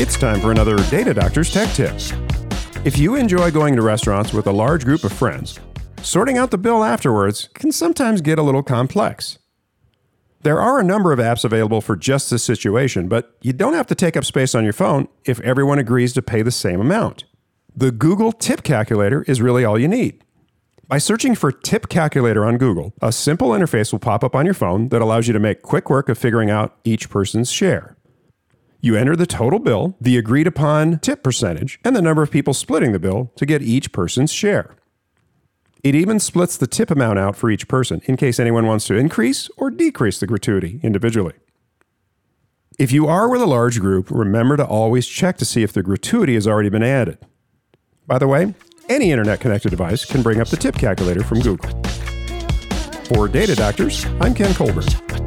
It's time for another Data Doctor's Tech Tip. If you enjoy going to restaurants with a large group of friends, sorting out the bill afterwards can sometimes get a little complex. There are a number of apps available for just this situation, but you don't have to take up space on your phone if everyone agrees to pay the same amount. The Google Tip Calculator is really all you need. By searching for Tip Calculator on Google, a simple interface will pop up on your phone that allows you to make quick work of figuring out each person's share. You enter the total bill, the agreed upon tip percentage, and the number of people splitting the bill to get each person's share. It even splits the tip amount out for each person in case anyone wants to increase or decrease the gratuity individually. If you are with a large group, remember to always check to see if the gratuity has already been added. By the way, any internet connected device can bring up the tip calculator from Google. For Data Doctors, I'm Ken Colburn.